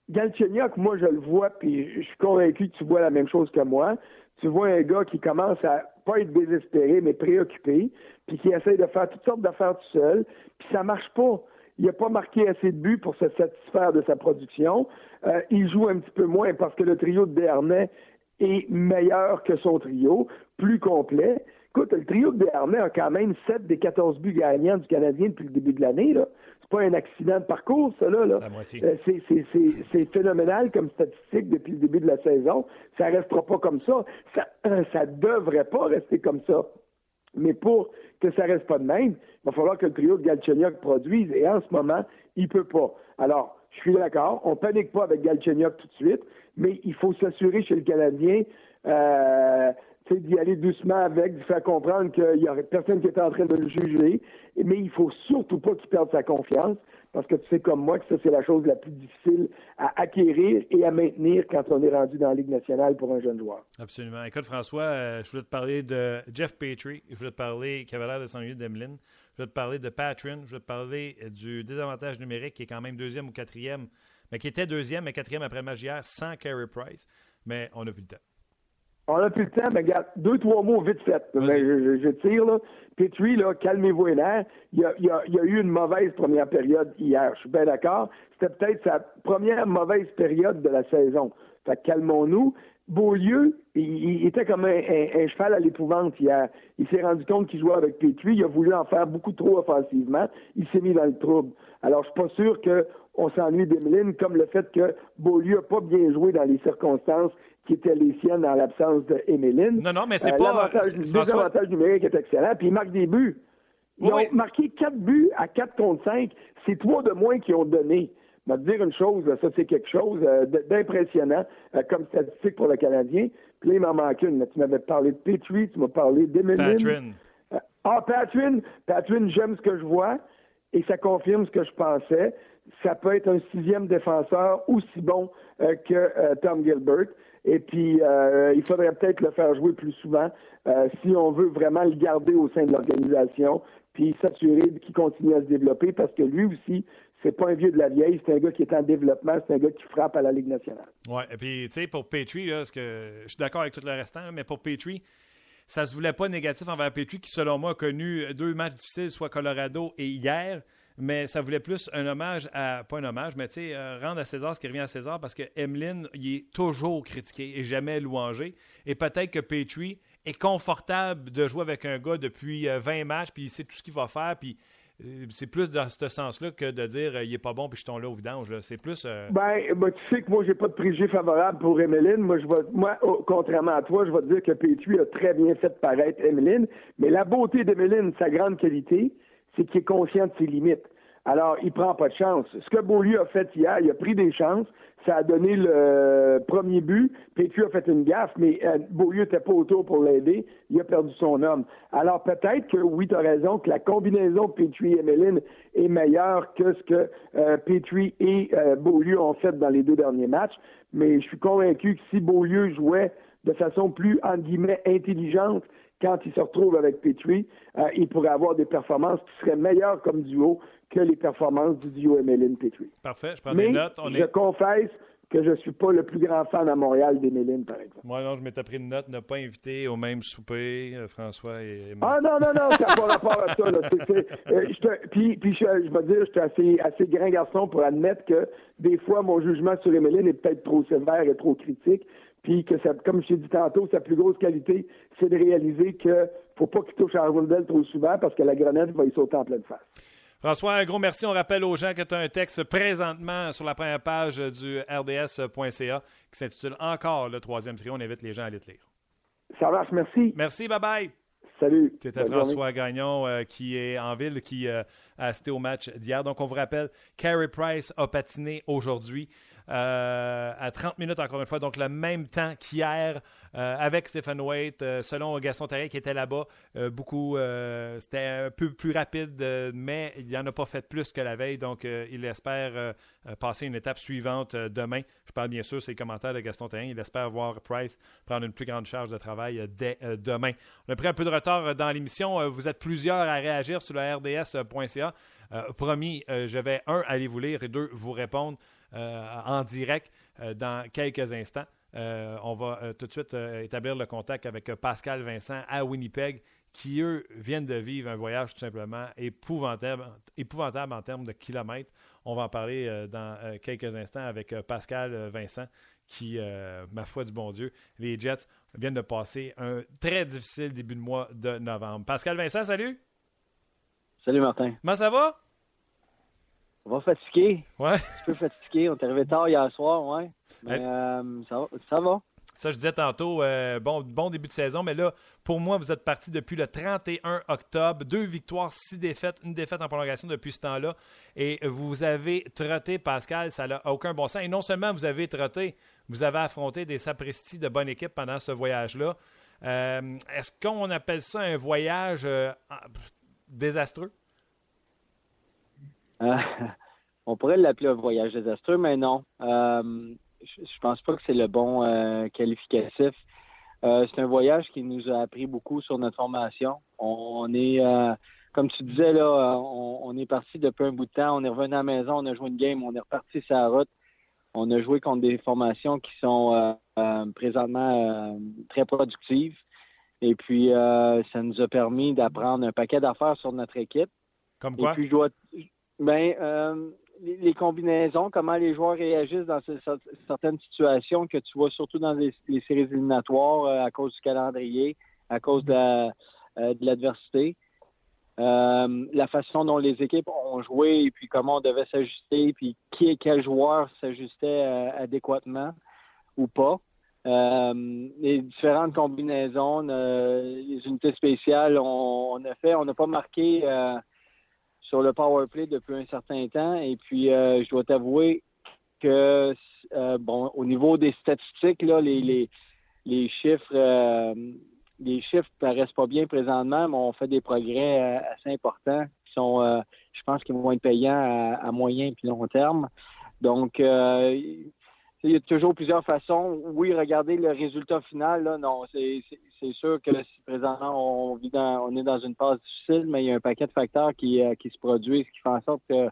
Galchenyuk, moi, je le vois, puis je suis convaincu que tu vois la même chose que moi. Tu vois un gars qui commence à pas être désespéré, mais préoccupé, puis qui essaie de faire toutes sortes d'affaires tout seul, puis ça marche pas. Il n'a pas marqué assez de buts pour se satisfaire de sa production. Euh, il joue un petit peu moins parce que le trio de Dernay est meilleur que son trio, plus complet. Écoute, le trio de Dernay a quand même 7 des 14 buts gagnants du Canadien depuis le début de l'année. Pas un accident de parcours, ça, là. là. Euh, c'est phénoménal comme statistique depuis le début de la saison. Ça restera pas comme ça. Ça, <clears throat> ça devrait pas rester comme ça. Mais pour que ça reste pas de même, il va falloir que le trio de Galchenyuk produise. Et en ce moment, il peut pas. Alors, je suis d'accord. On panique pas avec Galchenyuk tout de suite, mais il faut s'assurer chez le Canadien euh, d'y aller doucement avec, de faire comprendre qu'il y aurait personne qui est en train de le juger, mais il faut surtout pas qu'il perde sa confiance, parce que tu sais comme moi que ça, c'est la chose la plus difficile à acquérir et à maintenir quand on est rendu dans la Ligue nationale pour un jeune joueur. Absolument. Écoute, François, euh, je voulais te parler de Jeff Petrie, je voulais te parler, qui avait l'air de s'ennuyer d'Emeline, je voulais te parler de Patrin, je voulais te parler du désavantage numérique qui est quand même deuxième ou quatrième, mais qui était deuxième et quatrième après Magière sans Carey Price, mais on n'a plus le temps. On n'a plus le temps, mais regarde, deux, trois mots vite fait. Ben, je, je, tire, là. Petrie, là, calmez-vous les nerfs. Il y, a, il, y a, il y a eu une mauvaise première période hier. Je suis bien d'accord. C'était peut-être sa première mauvaise période de la saison. Fait calmons-nous. Beaulieu, il, il, était comme un, un, un cheval à l'épouvante hier. Il s'est rendu compte qu'il jouait avec Petrie. Il a voulu en faire beaucoup trop offensivement. Il s'est mis dans le trouble. Alors, je suis pas sûr qu'on s'ennuie d'Emeline, comme le fait que Beaulieu n'a pas bien joué dans les circonstances qui étaient les siennes dans l'absence de Emeline. Non, non, mais c'est euh, pas. Le désavantage numérique est excellent, puis il marque des buts. Ils oui. ont marqué quatre buts à 4 contre 5. C'est trois de moins qu'ils ont donné. va te dire une chose, ça c'est quelque chose d'impressionnant comme statistique pour le Canadien. Puis là, il m'en manque une. Tu m'avais parlé de Petrie, tu m'as parlé d'Emeline. Ah, Patrin, Patrin, j'aime ce que je vois et ça confirme ce que je pensais. Ça peut être un sixième défenseur aussi bon euh, que euh, Tom Gilbert. Et puis, euh, il faudrait peut-être le faire jouer plus souvent si on veut vraiment le garder au sein de l'organisation, puis s'assurer qu'il continue à se développer parce que lui aussi, c'est pas un vieux de la vieille, c'est un gars qui est en développement, c'est un gars qui frappe à la Ligue nationale. Oui, et puis, tu sais, pour Petrie, là, que je suis d'accord avec tout le restant, mais pour Petrie, ça se voulait pas négatif envers Petrie, qui, selon moi, a connu deux matchs difficiles, soit Colorado et hier. Mais ça voulait plus un hommage à. Pas un hommage, mais tu sais, euh, rendre à César ce qui revient à César parce que Emeline, il est toujours critiqué et jamais louangé. Et peut-être que Petrie est confortable de jouer avec un gars depuis 20 euh, matchs, puis il sait tout ce qu'il va faire, puis euh, c'est plus dans ce sens-là que de dire il est pas bon puis je tombe là au vidange. C'est plus. Ben, ben, tu sais que moi, j'ai pas de préjugés favorables pour Emeline. Moi, je moi, contrairement à toi, je vais te dire que Petrie a très bien fait paraître Emeline. Mais la beauté d'Emeline, sa grande qualité, c'est qu'il est conscient de ses limites. Alors, il prend pas de chance. Ce que Beaulieu a fait hier, il a pris des chances. Ça a donné le premier but. Pétu a fait une gaffe, mais euh, Beaulieu n'était pas autour pour l'aider. Il a perdu son homme. Alors, peut-être que, oui, tu as raison, que la combinaison Petrie et Méline est meilleure que ce que euh, Petrie et euh, Beaulieu ont fait dans les deux derniers matchs. Mais je suis convaincu que si Beaulieu jouait de façon plus, en guillemets, intelligente, quand il se retrouve avec Petrie, euh, il pourrait avoir des performances qui seraient meilleures comme duo que les performances du duo Emeline Petrie. Parfait, je prends des notes. je confesse que je ne suis pas le plus grand fan à Montréal d'Emeline, par exemple. Moi, non, je m'étais pris une note, ne pas inviter au même souper euh, François et Ah non, non, non, ça n'a pas rapport à ça. Là. Euh, puis, puis je, je vais dire, je suis assez, assez grand garçon pour admettre que des fois, mon jugement sur Emeline est peut-être trop sévère et trop critique. Puis que, ça, comme je t'ai dit tantôt, sa plus grosse qualité, c'est de réaliser qu'il faut pas qu'il touche à la trop souvent parce que la grenade va y sauter en pleine face. François, un gros merci. On rappelle aux gens que tu as un texte présentement sur la première page du rds.ca qui s'intitule Encore le troisième trio. On invite les gens à aller te lire. Ça marche, merci. Merci, bye bye. Salut. C'était François Gagnon euh, qui est en ville, qui euh, a assisté au match d'hier. Donc, on vous rappelle, Carey Price a patiné aujourd'hui. Euh, à 30 minutes, encore une fois. Donc, le même temps qu'hier euh, avec Stephen Waite, euh, selon Gaston Terrien qui était là-bas. beaucoup, c'était un peu plus rapide, mais il n'en a pas fait plus que la veille. Donc, il espère passer une étape suivante demain. Je parle bien sûr, ces commentaires de Gaston Terrien. Il espère voir Price prendre une plus grande charge de travail dès demain. On a pris un peu de retard dans l'émission. vous êtes plusieurs à réagir sur le rds.ca. promis, je vais, un, aller vous lire et deux, vous répondre. Euh, en direct euh, dans quelques instants. Euh, on va tout de suite établir le contact avec Pascal Vincent à Winnipeg, qui, eux, viennent de vivre un voyage tout simplement épouvantable, épouvantable en termes de kilomètres. On va en parler dans quelques instants avec Pascal Vincent, qui, ma foi du bon Dieu, les Jets viennent de passer un très difficile début de mois de novembre. Pascal Vincent, salut! Salut Martin. Comment ça va? On va fatiguer. Ouais. Un peu fatigué. On est arrivé tard hier soir, ouais. Mais euh, ça, va, ça va. Ça, je disais tantôt, euh, bon, bon début de saison, mais là, pour moi, vous êtes parti depuis le 31 octobre. Deux victoires, six défaites, une défaite en prolongation depuis ce temps-là. Et vous avez trotté, Pascal, ça n'a aucun bon sens. Et non seulement vous avez trotté, vous avez affronté des sapristis de bonne équipe pendant ce voyage-là. Euh, est-ce qu'on appelle ça un voyage désastreux? Euh, <laughs> on pourrait l'appeler un voyage désastreux, mais non. Euh, je pense pas que c'est le bon euh, qualificatif. c'est un voyage qui nous a appris beaucoup sur notre formation. On, est, comme tu disais, là, on, est parti depuis un bout de temps. On est revenu à la maison, on a joué une game, on est reparti sur la route. On a joué contre des formations qui sont présentement très productives. Et puis, ça nous a permis d'apprendre un paquet d'affaires sur notre équipe. Comme quoi? Et puis, je dois, ben, euh, les, combinaisons, comment les joueurs réagissent dans certaines situations que tu vois surtout dans les, séries éliminatoires euh, à cause du calendrier, à cause de, euh, l'adversité. la façon dont les équipes ont joué et puis comment on devait s'ajuster, puis qui quel joueur s'ajustait adéquatement ou pas. les différentes combinaisons, les unités spéciales, on a fait, on n'a pas marqué sur le power play depuis un certain temps. Et puis, je dois t'avouer que, bon, au niveau des statistiques, là, les, les, les chiffres les chiffres paraissent pas bien présentement, mais on fait des progrès euh, assez importants qui sont, euh, je pense, qui vont être payants à, moyen et long terme. Donc, euh, il y a toujours plusieurs façons. Oui, regardez le résultat final, là, non, c'est sûr que si présentement on vit dans, on est dans une phase difficile, mais il y a un paquet de facteurs qui, qui se produisent, qui font en sorte que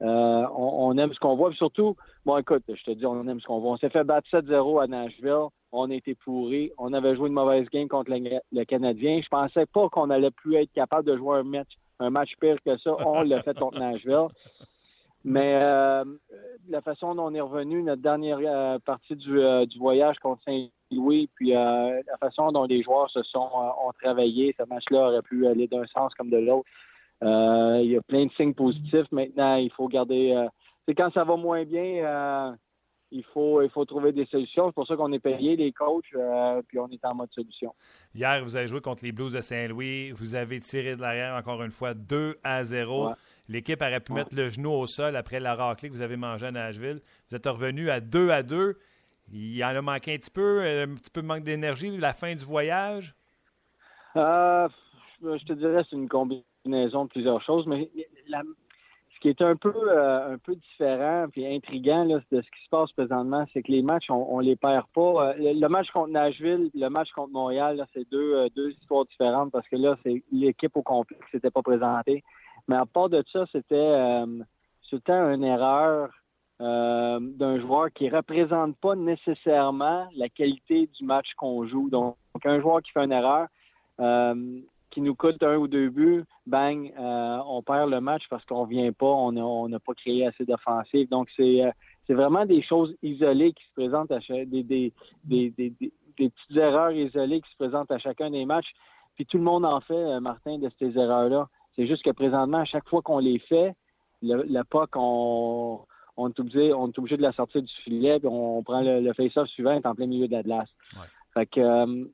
on, aime ce qu'on voit. surtout, bon, écoute, je te dis, on aime ce qu'on voit. On s'est fait battre 7-0 à Nashville on a été pourri. On avait joué une mauvaise game contre le, Canadien. Je pensais pas qu'on allait plus être capable de jouer un match, un match pire que ça. On l'a fait contre <laughs> Nashville. Mais euh, la façon dont on est revenu, notre dernière euh, partie euh, du, voyage contre Saint-Louis, puis la façon dont les joueurs se sont ont travaillé, ce match-là aurait pu aller d'un sens comme de l'autre. il y a plein de signes positifs. Maintenant, il faut garder. c'est quand ça va moins bien il faut, il faut trouver des solutions. C'est pour ça qu'on est payé, les coachs, euh, puis on est en mode solution. Hier, vous avez joué contre les Blues de Saint-Louis. Vous avez tiré de l'arrière encore une fois 2 à 0. L'équipe aurait pu mettre le genou au sol après la raclée que vous avez mangée à Nashville. Vous êtes revenu à 2 à 2. Il en a manqué un petit peu, un petit peu de manque d'énergie, la fin du voyage? Euh, je te dirais c'est une combinaison de plusieurs choses, mais la, qui est un peu euh, un peu différent puis intriguant de ce qui se passe présentement, c'est que les matchs, on, les perd pas. Euh, le, match contre Nashville, le match contre Montréal, c'est deux, euh, deux histoires différentes parce que là, c'est l'équipe au complet qui s'était pas présentée. Mais à part de ça, c'était c'était une erreur d'un joueur qui représente pas nécessairement la qualité du match qu'on joue. Donc, un joueur qui fait une erreur, qui nous coûte un ou deux buts, bang, euh, on perd le match parce qu'on vient pas, on n'a pas créé assez d'offensive. Donc, c'est euh, vraiment des choses isolées qui se présentent à chaque, des, des, des, des, petites erreurs isolées qui se présentent à chacun des matchs. Puis tout le monde en fait, euh, Martin, de ces erreurs-là. C'est juste que présentement, à chaque fois qu'on les fait, le, le POC, on, on, est obligé, on est obligé de la sortir du filet, puis on prend le, face-off suivant, en plein milieu de la glace. Fait que,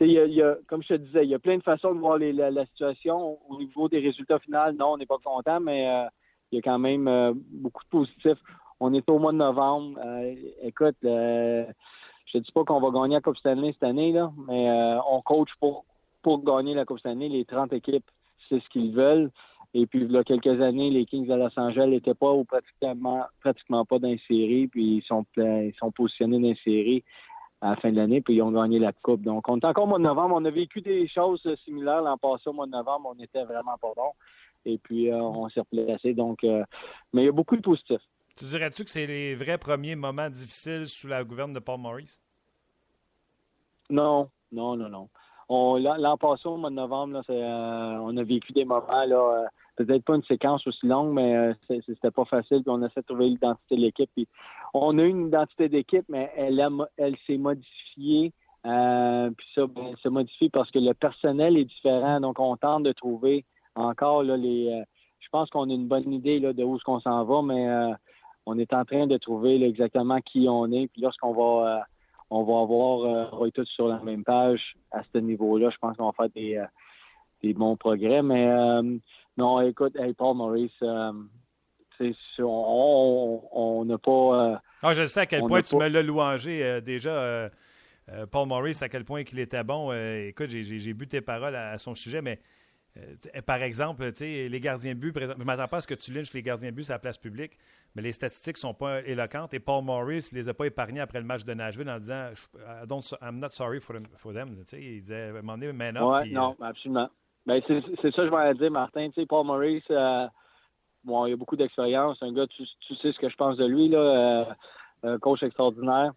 il y, a, comme je te disais, il y a plein de façons de voir la, situation. Au niveau des résultats finaux, non, on n'est pas content, mais euh, il y a quand même euh, beaucoup de positifs. On est au mois de novembre. Euh, écoute, je te dis pas qu'on va gagner la Coupe Stanley cette année, là, mais on coach pour, pour gagner la Coupe Stanley. Les 30 équipes, c'est ce qu'ils veulent. Et puis, il y a quelques années, les Kings de Los Angeles n'étaient pas ou pratiquement, pratiquement pas dans les séries, puis ils sont, ils sont positionnés dans les séries à la fin de l'année, puis ils ont gagné la Coupe. Donc, on est encore au mois de novembre. On a vécu des choses similaires l'an passé au mois de novembre. On était vraiment pas bon. Et puis, euh, on s'est replacé. Donc, euh, mais il y a beaucoup de positifs. Tu dirais-tu que c'est les vrais premiers moments difficiles sous la gouverne de Paul Maurice? Non, non, non, non. L'an passé, au mois de novembre, euh, on a vécu des moments là, peut-être pas une séquence aussi longue, mais euh, c'était pas facile. Puis on essaie de trouver l'identité de l'équipe. on a une identité d'équipe, mais elle, elle s'est modifiée. Euh, puis ça, ben, elle s'est modifiée parce que le personnel est différent. Donc, on tente de trouver encore les. Euh, je pense qu'on a une bonne idée de où est-ce qu'on s'en va, mais on est en train de trouver exactement qui on est. Puis lorsqu'on va on va avoir on tous sur la même page à ce niveau-là, je pense qu'on va faire des, des bons progrès. Mais non, écoute, Paul Maurice, euh, on n'a pas. Euh, ah, je sais à quel point tu me l'as louangé euh, déjà, Paul Maurice, à quel point qu'il était bon. écoute, j'ai bu tes paroles à, son sujet, mais par exemple, les gardiens de but, je ne m'attends pas à ce que tu lynches les gardiens de but à la place publique, mais les statistiques ne sont pas éloquentes et Paul Maurice ne les a pas épargnés après le match de Nashville en disant I'm not sorry for them. il disait, à un moment donné, man up. non, absolument. Ben, c'est ça que je vais dire, Martin. Paul Maurice, euh, bon, il a beaucoup d'expérience. Un gars, tu, sais ce que je pense de lui, là, euh, un coach extraordinaire.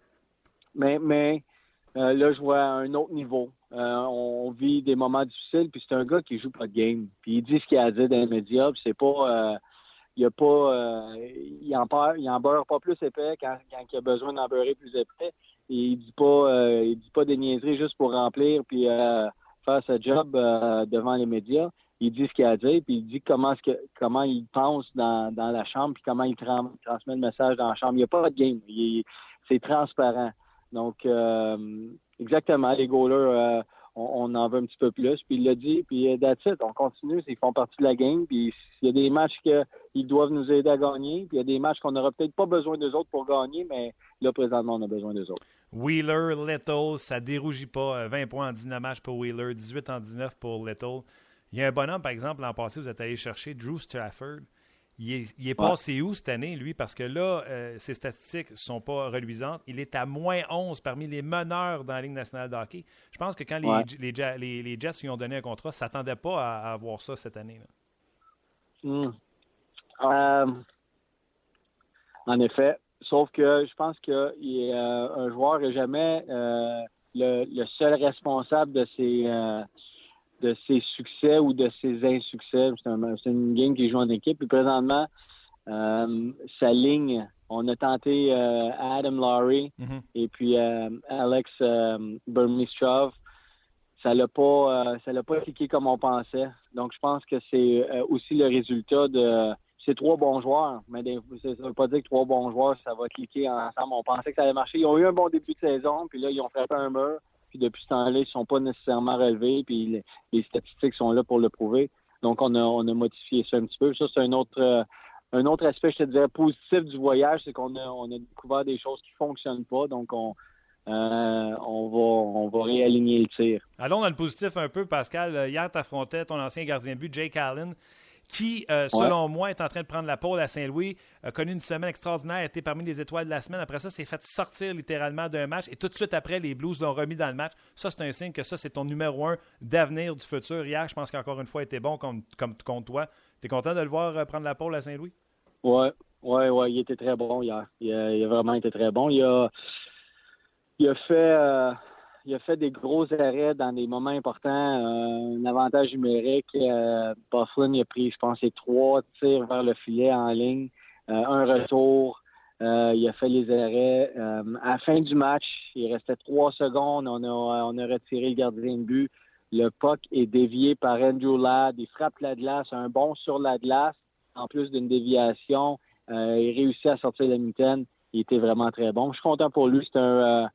Mais, mais euh, là, je vois un autre niveau. On vit des moments difficiles, puis c'est un gars qui joue pas de game. Puis il dit ce qu'il a à dire dans les médias, puis c'est pas... il a pas... il en beurre, il en beurre pas plus épais quand, quand il a besoin d'en beurrer plus épais. Et il dit pas il dit pas des niaiseries juste pour remplir, puis faire ce job euh, devant les médias. Il dit ce qu'il a à dire, puis il dit comment, ce que, comment il pense dans, dans la chambre, puis comment il transmet le message dans la chambre. Il n'y a pas de game. C'est transparent. Donc, euh, exactement, les goalers, euh, on, en veut un petit peu plus. Puis il l'a dit, puis euh, that's it. On continue, ils font partie de la game. Puis il y a des matchs qu'ils doivent nous aider à gagner, puis il y a des matchs qu'on n'aura peut-être pas besoin d'eux autres pour gagner, mais là, présentement, on a besoin d'eux autres. Wheeler, Little, ça dérougit pas. 20 euh, points en 19 matchs pour Wheeler, 18 en 19 pour Little. Il y a un bonhomme, par exemple, l'an passé, vous êtes allé chercher Drew Stafford. Il est, passé où cette année, lui? Parce que là, euh, ses statistiques ne sont pas reluisantes. Il est à moins 11 parmi les meneurs dans la Ligue nationale de hockey. Je pense que quand les, les, Jets lui ont donné un contrat, ne s'attendaient pas à, avoir ça cette année. Hmm. Euh, en effet. Sauf que je pense que euh, un joueur n'est jamais le, seul responsable de ses de ses succès ou de ses insuccès. C'est une game qui joue en équipe. Et présentement, euh, sa ligne, on a tenté euh, Adam Laurie mm-hmm. et puis euh, Alex Burmistrov. Ça l'a pas, ça l'a pas cliqué comme on pensait. Donc, je pense que c'est aussi le résultat de ces trois bons joueurs. Mais ça ne veut pas dire que trois bons joueurs, ça va cliquer ensemble. On pensait que ça allait marcher. Ils ont eu un bon début de saison, puis là, ils ont frappé un mur. Puis depuis ce temps-là, ils ne sont pas nécessairement relevés, puis les, statistiques sont là pour le prouver. Donc, on a, on a modifié ça un petit peu. Ça, c'est un autre, euh, un autre aspect, je te dirais, positif du voyage, c'est qu'on a, on a découvert des choses qui ne fonctionnent pas. Donc, on, euh, on, va, on va réaligner le tir. Allons dans le positif un peu, Pascal. Hier, tu affrontais ton ancien gardien but, Jake Allen qui, euh, selon moi, est en train de prendre la pôle à Saint-Louis, a connu une semaine extraordinaire, était parmi les étoiles de la semaine. Après ça, s'est fait sortir littéralement d'un match et tout de suite après, les Blues l'ont remis dans le match. Ça, c'est un signe que ça, c'est ton numéro un d'avenir du futur. Hier, je pense qu'encore une fois, il était bon comme, comme contre toi. Tu es content de le voir euh, prendre la pôle à Saint-Louis? Oui, oui, oui, il était très bon hier. Il a, vraiment été très bon. Il a, il a fait. Euh, il a fait des gros arrêts dans des moments importants, euh, un avantage numérique. Euh, Bufflin il a pris, je pense, trois tirs vers le filet en ligne, euh, un retour. Euh, il a fait les arrêts. à la fin du match, il restait trois secondes. On a, retiré le gardien de but. Le puck est dévié par Andrew Ladd. Il frappe la glace, un bon sur la glace, en plus d'une déviation. il réussit à sortir la mitaine. Il était vraiment très bon. Je suis content pour lui. C'est un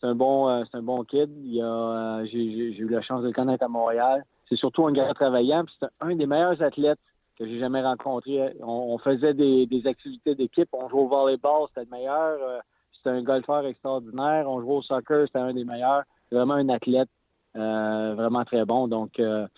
c'est un bon euh, c'est un bon kid. Euh, j'ai, eu la chance de le connaître à Montréal. C'est surtout un gars travaillant. c'est un des meilleurs athlètes que j'ai jamais rencontré. On, faisait des, activités d'équipe. On jouait au volleyball, c'était le meilleur. Euh, c'était un golfeur extraordinaire. On jouait au soccer, c'était un des meilleurs. Vraiment un athlète vraiment très bon. Donc je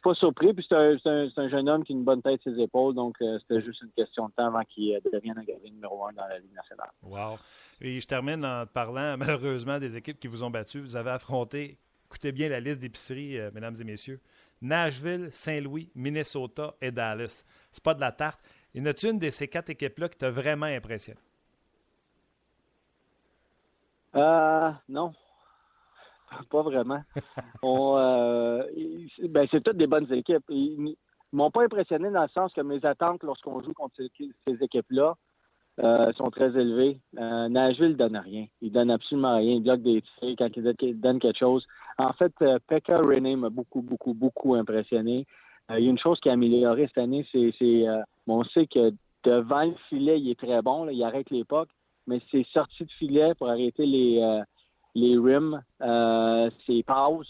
suis pas surpris. Puis c'est un, jeune homme qui a une bonne tête sur ses épaules. Donc, euh, c'était juste une question de temps avant qu'il euh, devienne un gardien numéro un dans la Ligue nationale. Wow. Et je termine en parlant, <laughs> malheureusement, des équipes qui vous ont battu. Vous avez affronté, écoutez bien la liste d'épiceries, euh, mesdames et messieurs Nashville, Saint-Louis, Minnesota et Dallas. C'est pas de la tarte. Y en a une de ces quatre équipes-là qui t'a vraiment impressionné? Euh, non. <laughs> Pas vraiment. Euh, ben, c'est toutes des bonnes équipes. Ils m'ont pas impressionné dans le sens que mes attentes lorsqu'on joue contre ces, équipes-là euh, sont très élevées. Euh, Nashville ne donne rien. Il donne absolument rien. Il bloque des tirs quand il donne quelque chose. En fait, euh, Pekka René m'a beaucoup, beaucoup, beaucoup impressionné. il y a une chose qui a amélioré cette année, c'est, on sait que devant le filet, il est très bon. il arrête l'époque, mais c'est sorti de filet pour arrêter les les rims, euh, ses passes.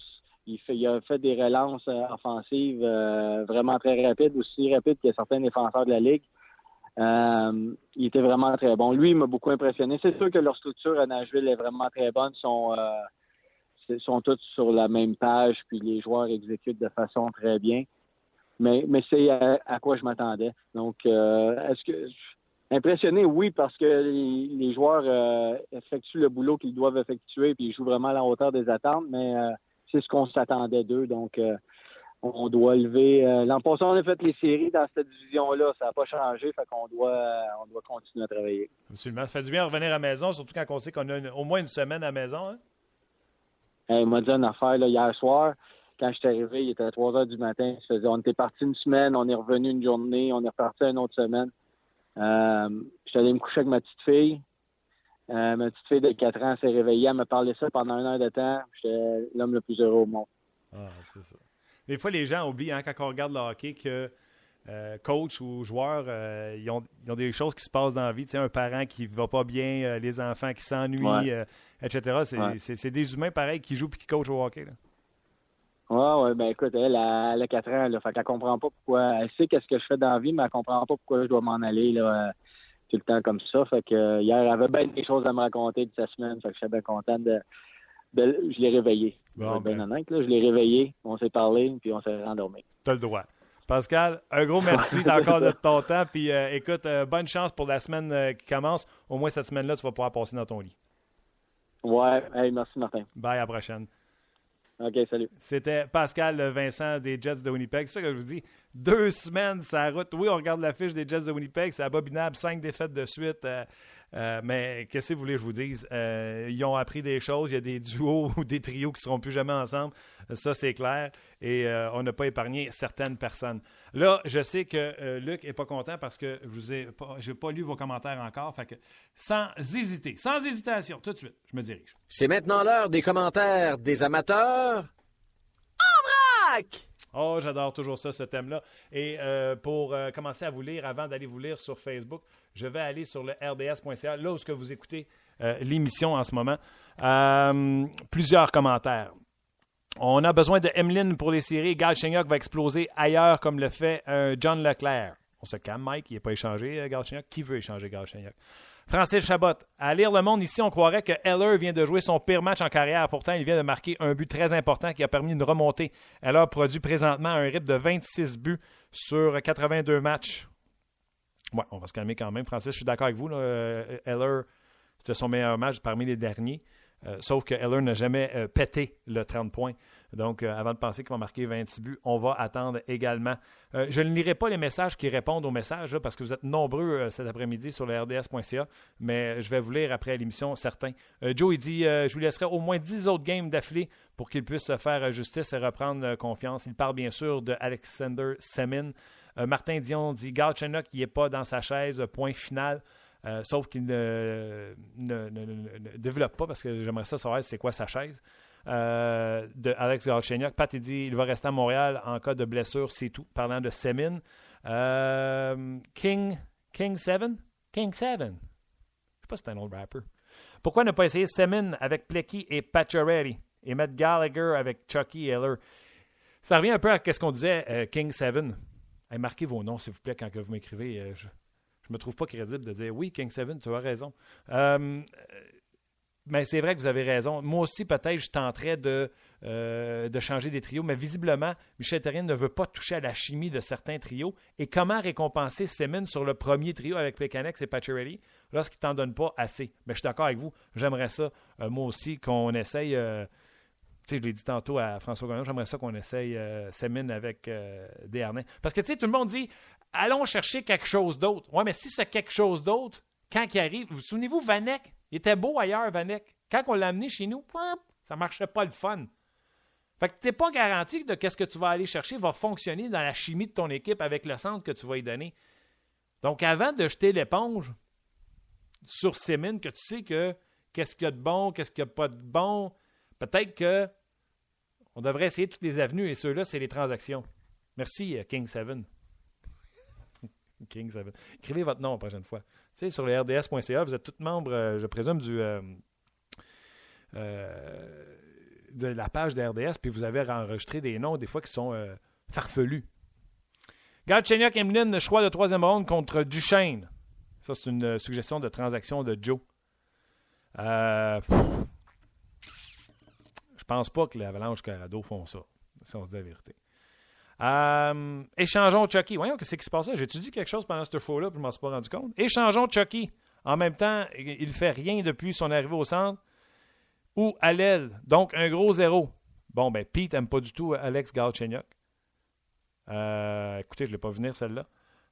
Il, a fait des relances euh, offensives euh, vraiment très rapides, aussi rapides que certains défenseurs de la Ligue. Il était vraiment très bon. Lui, il m'a beaucoup impressionné. C'est sûr que leur structure à Nashville est vraiment très bonne. Ils sont, tous sur la même page, puis les joueurs exécutent de façon très bien. Mais, c'est à quoi je m'attendais. Donc, est-ce que Impressionné, oui, parce que les, joueurs euh, effectuent le boulot qu'ils doivent effectuer, puis ils jouent vraiment à la hauteur des attentes, mais euh, c'est ce qu'on s'attendait d'eux. Donc, euh, on doit lever. L'an passé, on a fait les séries dans cette division-là. Ça n'a pas changé, fait qu'on doit, on doit continuer à travailler. Absolument. Ça fait du bien de revenir à la maison, surtout quand on sait qu'on a au moins une semaine à la maison. Hein? il m'a dit une affaire là, hier soir. Quand je suis arrivé, il était 3 heures du matin. on était parti une semaine, on est revenu une journée, on est reparti une autre semaine. Euh, je suis allé me coucher avec ma petite fille. Euh, ma petite fille de 4 ans s'est réveillée. Elle m'a parlé ça pendant une heure de temps. J'étais l'homme le plus heureux au monde. Ah, c'est ça. Des fois, les gens oublient, hein, quand on regarde le hockey, que euh, coach ou joueur, ils, ont, des choses qui se passent dans la vie. Tu sais, un parent qui va pas bien, les enfants qui s'ennuient, etc. C'est des humains pareils qui jouent et qui coachent au hockey. Ouais, ouais, ben écoute, elle, elle a 4 ans, là, fait qu'elle comprend pas pourquoi. Elle sait qu'est-ce que je fais dans la vie, mais elle comprend pas pourquoi je dois m'en aller, là, tout le temps comme ça. Fait que euh, hier, elle avait bien des choses à me raconter de sa semaine, fait que je suis bien content de. de- je l'ai réveillé. Bon, ben. honnête, là, je l'ai réveillé, on s'est parlé, puis on s'est rendormi. T'as le droit. Pascal, un gros merci <laughs> encore de ton temps. Puis euh, écoute, euh, bonne chance pour la semaine euh, qui commence. Au moins cette semaine-là, tu vas pouvoir passer dans ton lit. Ouais, hey, merci Martin. Bye, à la prochaine. OK, salut. C'était Pascal Vincent des Jets de Winnipeg. C'est ça que je vous dis. Deux semaines la route. Oui, on regarde la fiche des Jets de Winnipeg. C'est abominable. Cinq défaites de suite. Euh, euh, mais qu'est-ce que vous voulez que je vous dise? Euh, ils ont appris des choses. Il y a des duos <laughs> ou des trios qui ne seront plus jamais ensemble. Ça, c'est clair. Et euh, on n'a pas épargné certaines personnes. Là, je sais que Luc n'est pas content parce que je vous ai pas lu vos commentaires encore. Fait que sans hésiter, sans hésitation, tout de suite, je me dirige. C'est maintenant l'heure des commentaires des amateurs. En vrac! Oh, j'adore toujours ça, ce thème-là. Et euh, pour euh, commencer à vous lire, avant d'aller vous lire sur Facebook, je vais aller sur le rds.ca, là où ce que vous écoutez euh, l'émission en ce moment. Plusieurs commentaires. On a besoin de Emeline pour les séries. Gal Chenyok va exploser ailleurs comme le fait John Leclerc. On se calme, Mike. Il n'est pas échangé, Gal Chenyok. Qui veut échanger Gal Chenyok? Francis Chabot. À lire le monde ici, on croirait que Heller vient de jouer son pire match en carrière. Pourtant, il vient de marquer un but très important qui a permis une remontée. Heller produit présentement un rythme de 26 buts sur 82 matchs. Ouais, on va se calmer quand même. Francis, je suis d'accord avec vous. là. Euh, Heller, c'était son meilleur match parmi les derniers. Euh, sauf que Heller n'a jamais euh, pété le 30 points. Donc, euh, avant de penser qu'il va marquer 26 buts, on va attendre également. Euh, je ne lirai pas les messages qui répondent aux messages parce que vous êtes nombreux euh, cet après-midi sur le rds.ca, mais je vais vous lire après l'émission certains. Joe, il dit Je vous laisserai au moins 10 autres games d'affilée pour qu'il puisse se faire justice et reprendre confiance. Il parle bien sûr de Alexander Semin. Martin Dion dit Galchenyuk, il n'est pas dans sa chaise, point final. Sauf qu'il ne- ne développe pas parce que j'aimerais ça savoir c'est quoi sa chaise. Euh, de Alex Galchenyuk. Pat il dit il va rester à Montréal en cas de blessure, c'est tout. Parlant de Semin. Euh, King King 7 King 7 Je sais pas si c'est un autre rapper. Pourquoi ne pas essayer Semin avec Plecky et Pacioretty et mettre Gallagher avec Chucky et Heller? Ça revient un peu à ce qu'on disait euh, King 7 Hey, marquez vos noms, s'il vous plaît, quand vous m'écrivez. Je ne me trouve pas crédible de dire oui, King 7, tu as raison. Mais c'est vrai que vous avez raison. Moi aussi, peut-être, je tenterais de, euh, changer des trios, mais visiblement, Michel Terrien ne veut pas toucher à la chimie de certains trios. Et comment récompenser Semin sur le premier trio avec Plekanex et Pacioretty lorsqu'il ne t'en donne pas assez? Mais je suis d'accord avec vous. J'aimerais ça, euh, moi aussi, qu'on essaye. euh, tu sais, je l'ai dit tantôt à François Gagnon, j'aimerais ça qu'on essaye Semin avec Desharnais. Parce que, tu sais, tout le monde dit, allons chercher quelque chose d'autre. Ouais, mais si c'est quelque chose d'autre, quand il arrive, vous souvenez-vous, Vanek, il était beau ailleurs, Vanek. Quand on l'a amené chez nous, ça marchait pas le fun. Fait que t'es pas garanti que qu'est-ce que tu vas aller chercher va fonctionner dans la chimie de ton équipe avec le centre que tu vas y donner. Donc, avant de jeter l'éponge sur Semin, que tu sais que qu'est-ce qu'il y a de bon, qu'est-ce qu'il n'y a pas de bon, peut-être que on devrait essayer toutes les avenues et ceux-là, c'est les transactions. Merci, euh, King 7. <laughs> King 7. Écrivez votre nom la prochaine fois. Sais, sur le rds.ca, vous êtes tous membres, euh, je présume, euh, euh, de la page de RDS, puis vous avez enregistré des noms, des fois, qui sont farfelus. Galchenyuk Emeline, choix de troisième ronde contre Duchesne. Ça, c'est une suggestion de transaction de Joe. Euh, je pense pas que l'Avalanche Corrado font ça, si on se dit la vérité. Euh, échangeons Chucky. Voyons, qu'est-ce qui se passe là? J'ai-tu dit quelque chose pendant ce show-là, puis je m'en suis pas rendu compte? Échangeons Chucky. En même temps, il ne fait rien depuis son arrivée au centre ou à. Donc, un gros zéro. Bon, ben, Pete n'aime pas du tout Alex Galchenyuk. Euh, écoutez, je ne l'ai pas venir celle-là.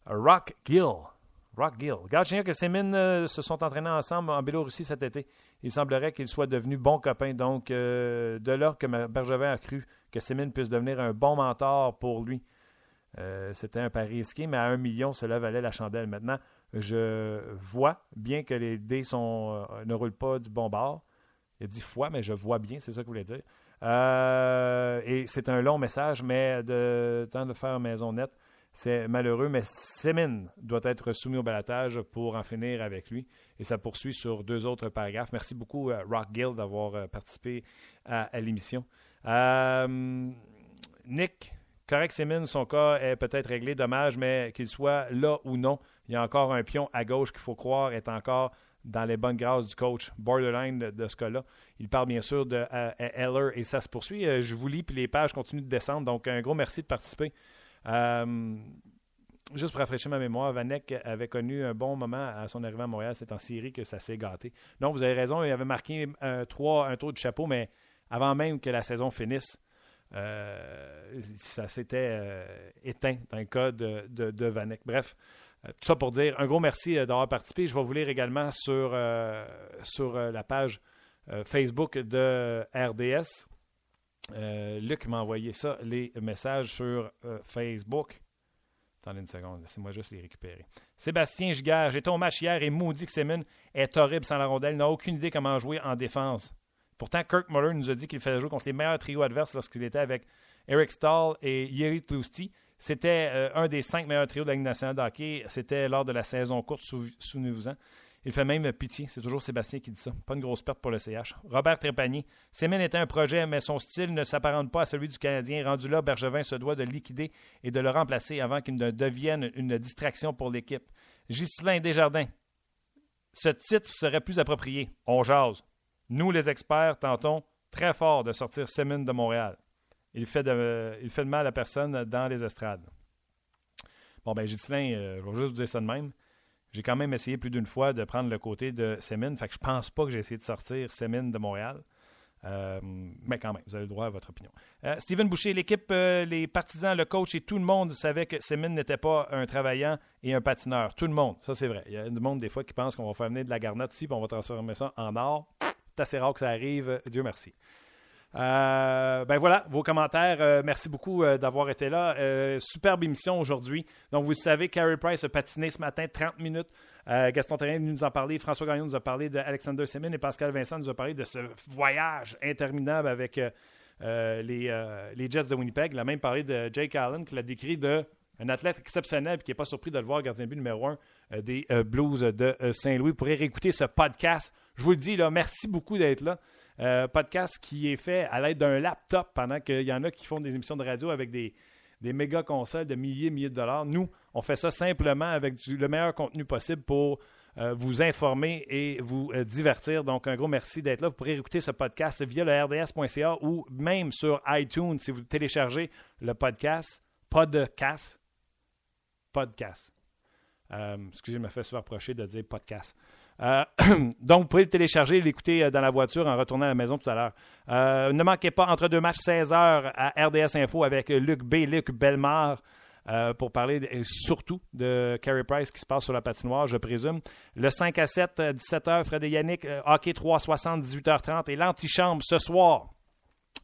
Rock Gill. Rock Gill. Galchenyuk et Semin euh, se sont entraînés ensemble en Biélorussie cet été. Il semblerait qu'ils soient devenus bons copains. Donc, euh, de là que Bergevin a cru que Semin puisse devenir un bon mentor pour lui. Euh, C'était un pari risqué, mais à un million, cela valait la chandelle. Maintenant, je vois bien que les dés sont, euh, ne roulent pas du bon bord. Il a dit fois, mais je vois bien, c'est ça qu'il voulait dire. Euh, et c'est un long message, mais de temps de faire maison nette, c'est malheureux, mais Semin doit être soumis au balatage pour en finir avec lui. Et ça poursuit sur deux autres paragraphes. Merci beaucoup, euh, Rock Gill, d'avoir euh, participé à, l'émission. Euh, Nick, correct, Simmons, son cas est peut-être réglé. Dommage, mais qu'il soit là ou non, il y a encore un pion à gauche qu'il faut croire est encore dans les bonnes grâces du coach borderline de, ce cas-là. Il parle bien sûr de et ça se poursuit. Je vous lis, puis les pages continuent de descendre. Donc, un gros merci de participer. Euh, juste pour rafraîchir ma mémoire, Vanek avait connu un bon moment à son arrivée à Montréal. C'est en Syrie que ça s'est gâté. Non, vous avez raison, il avait marqué un, 3, un tour de chapeau, mais avant même que la saison finisse, ça s'était éteint dans le cas de, Vanek. Bref, euh, tout ça pour dire un gros merci euh, d'avoir participé. Je vais vous lire également euh, sur la page Facebook de RDS. Luc m'a envoyé ça, les messages sur Facebook. Attendez une seconde, laissez-moi juste les récupérer. Sébastien Gigard, j'étais au match hier et maudit que est horrible sans la rondelle. Il n'a aucune idée comment jouer en défense. Pourtant, Kirk Muller nous a dit qu'il faisait jouer contre les meilleurs trios adverses lorsqu'il était avec Eric Stahl et Yeri Tlusty. C'était euh, un des cinq meilleurs trios de la nationale de. C'était lors de la saison courte, souvenez-vous-en. Il fait même pitié. C'est toujours Sébastien qui dit ça. Pas une grosse perte pour le CH. Robert Trépanier. Semen était un projet, mais son style ne s'apparente pas à celui du Canadien. Rendu là, Bergevin se doit de liquider et de le remplacer avant qu'il ne devienne une distraction pour l'équipe. Ghislain Desjardins. Ce titre serait plus approprié. On jase. Nous, les experts, tentons très fort de sortir Semen de Montréal il fait de, mal à personne dans les estrades. Bon, ben, Ghislain, euh, je vais juste vous dire ça de même. J'ai quand même essayé plus d'une fois de prendre le côté de Semin. Fait que je pense pas que j'ai essayé de sortir Semin de Montréal. Euh, mais quand même, vous avez le droit à votre opinion. Euh, Steven Boucher, l'équipe, les partisans, le coach et tout le monde savait que Semin n'était pas un travaillant et un patineur. Tout le monde, ça c'est vrai. Il y a du monde des fois qui pense qu'on va faire venir de la garnotte ici et on va transformer ça en or. C'est assez rare que ça arrive, Dieu merci. Euh, ben voilà, vos commentaires. Euh, merci beaucoup euh, d'avoir été là. superbe émission aujourd'hui. Donc, vous savez, Carey Price a patiné ce matin 30 minutes. Gaston Terrien nous en parler. François Gagnon nous a parlé d'Alexander Semin et Pascal Vincent nous a parlé de ce voyage interminable avec les, les, Jets de Winnipeg. Il a même parlé de Jake Allen qui l'a décrit de un athlète exceptionnel et qui n'est pas surpris de le voir gardien but numéro un des Blues de Saint-Louis. Vous pourrez réécouter ce podcast. Je vous le dis, là, merci beaucoup d'être là. Euh, podcast qui est fait à l'aide d'un laptop pendant qu'il y en a qui font des émissions de radio avec des, des méga consoles de milliers, milliers de dollars. Nous, on fait ça simplement avec le meilleur contenu possible pour euh, vous informer et vous euh, divertir. Donc, un gros merci d'être là. Vous pourrez écouter ce podcast via le rds.ca ou même sur iTunes si vous téléchargez le podcast. Podcast. Podcast. excusez, je me fais souvent reprocher de dire podcast. Euh, <clears throat> donc, vous pouvez le télécharger et l'écouter euh, dans la voiture en retournant à la maison tout à l'heure. Euh, ne manquez pas entre deux matchs 16h à RDS Info avec Luc B. Luc Belmar. pour parler surtout de Carey Price qui se passe sur la patinoire, je présume. Le 5 à 7, 17h, Fred et Yannick, hockey 360, 18h30 et l'antichambre ce soir.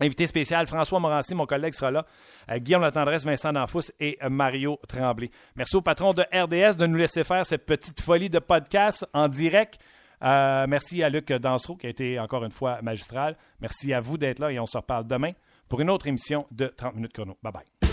Invité spécial, François Morancy, mon collègue, sera là. Euh, Guillaume Latendresse, Vincent Danfous et Mario Tremblay. Merci au patron de RDS de nous laisser faire cette petite folie de podcast en direct. Euh, merci à Luc Dansereau qui a été encore une fois magistral. Merci à vous d'être là et on se reparle demain pour une autre émission de 30 minutes chrono. Bye bye.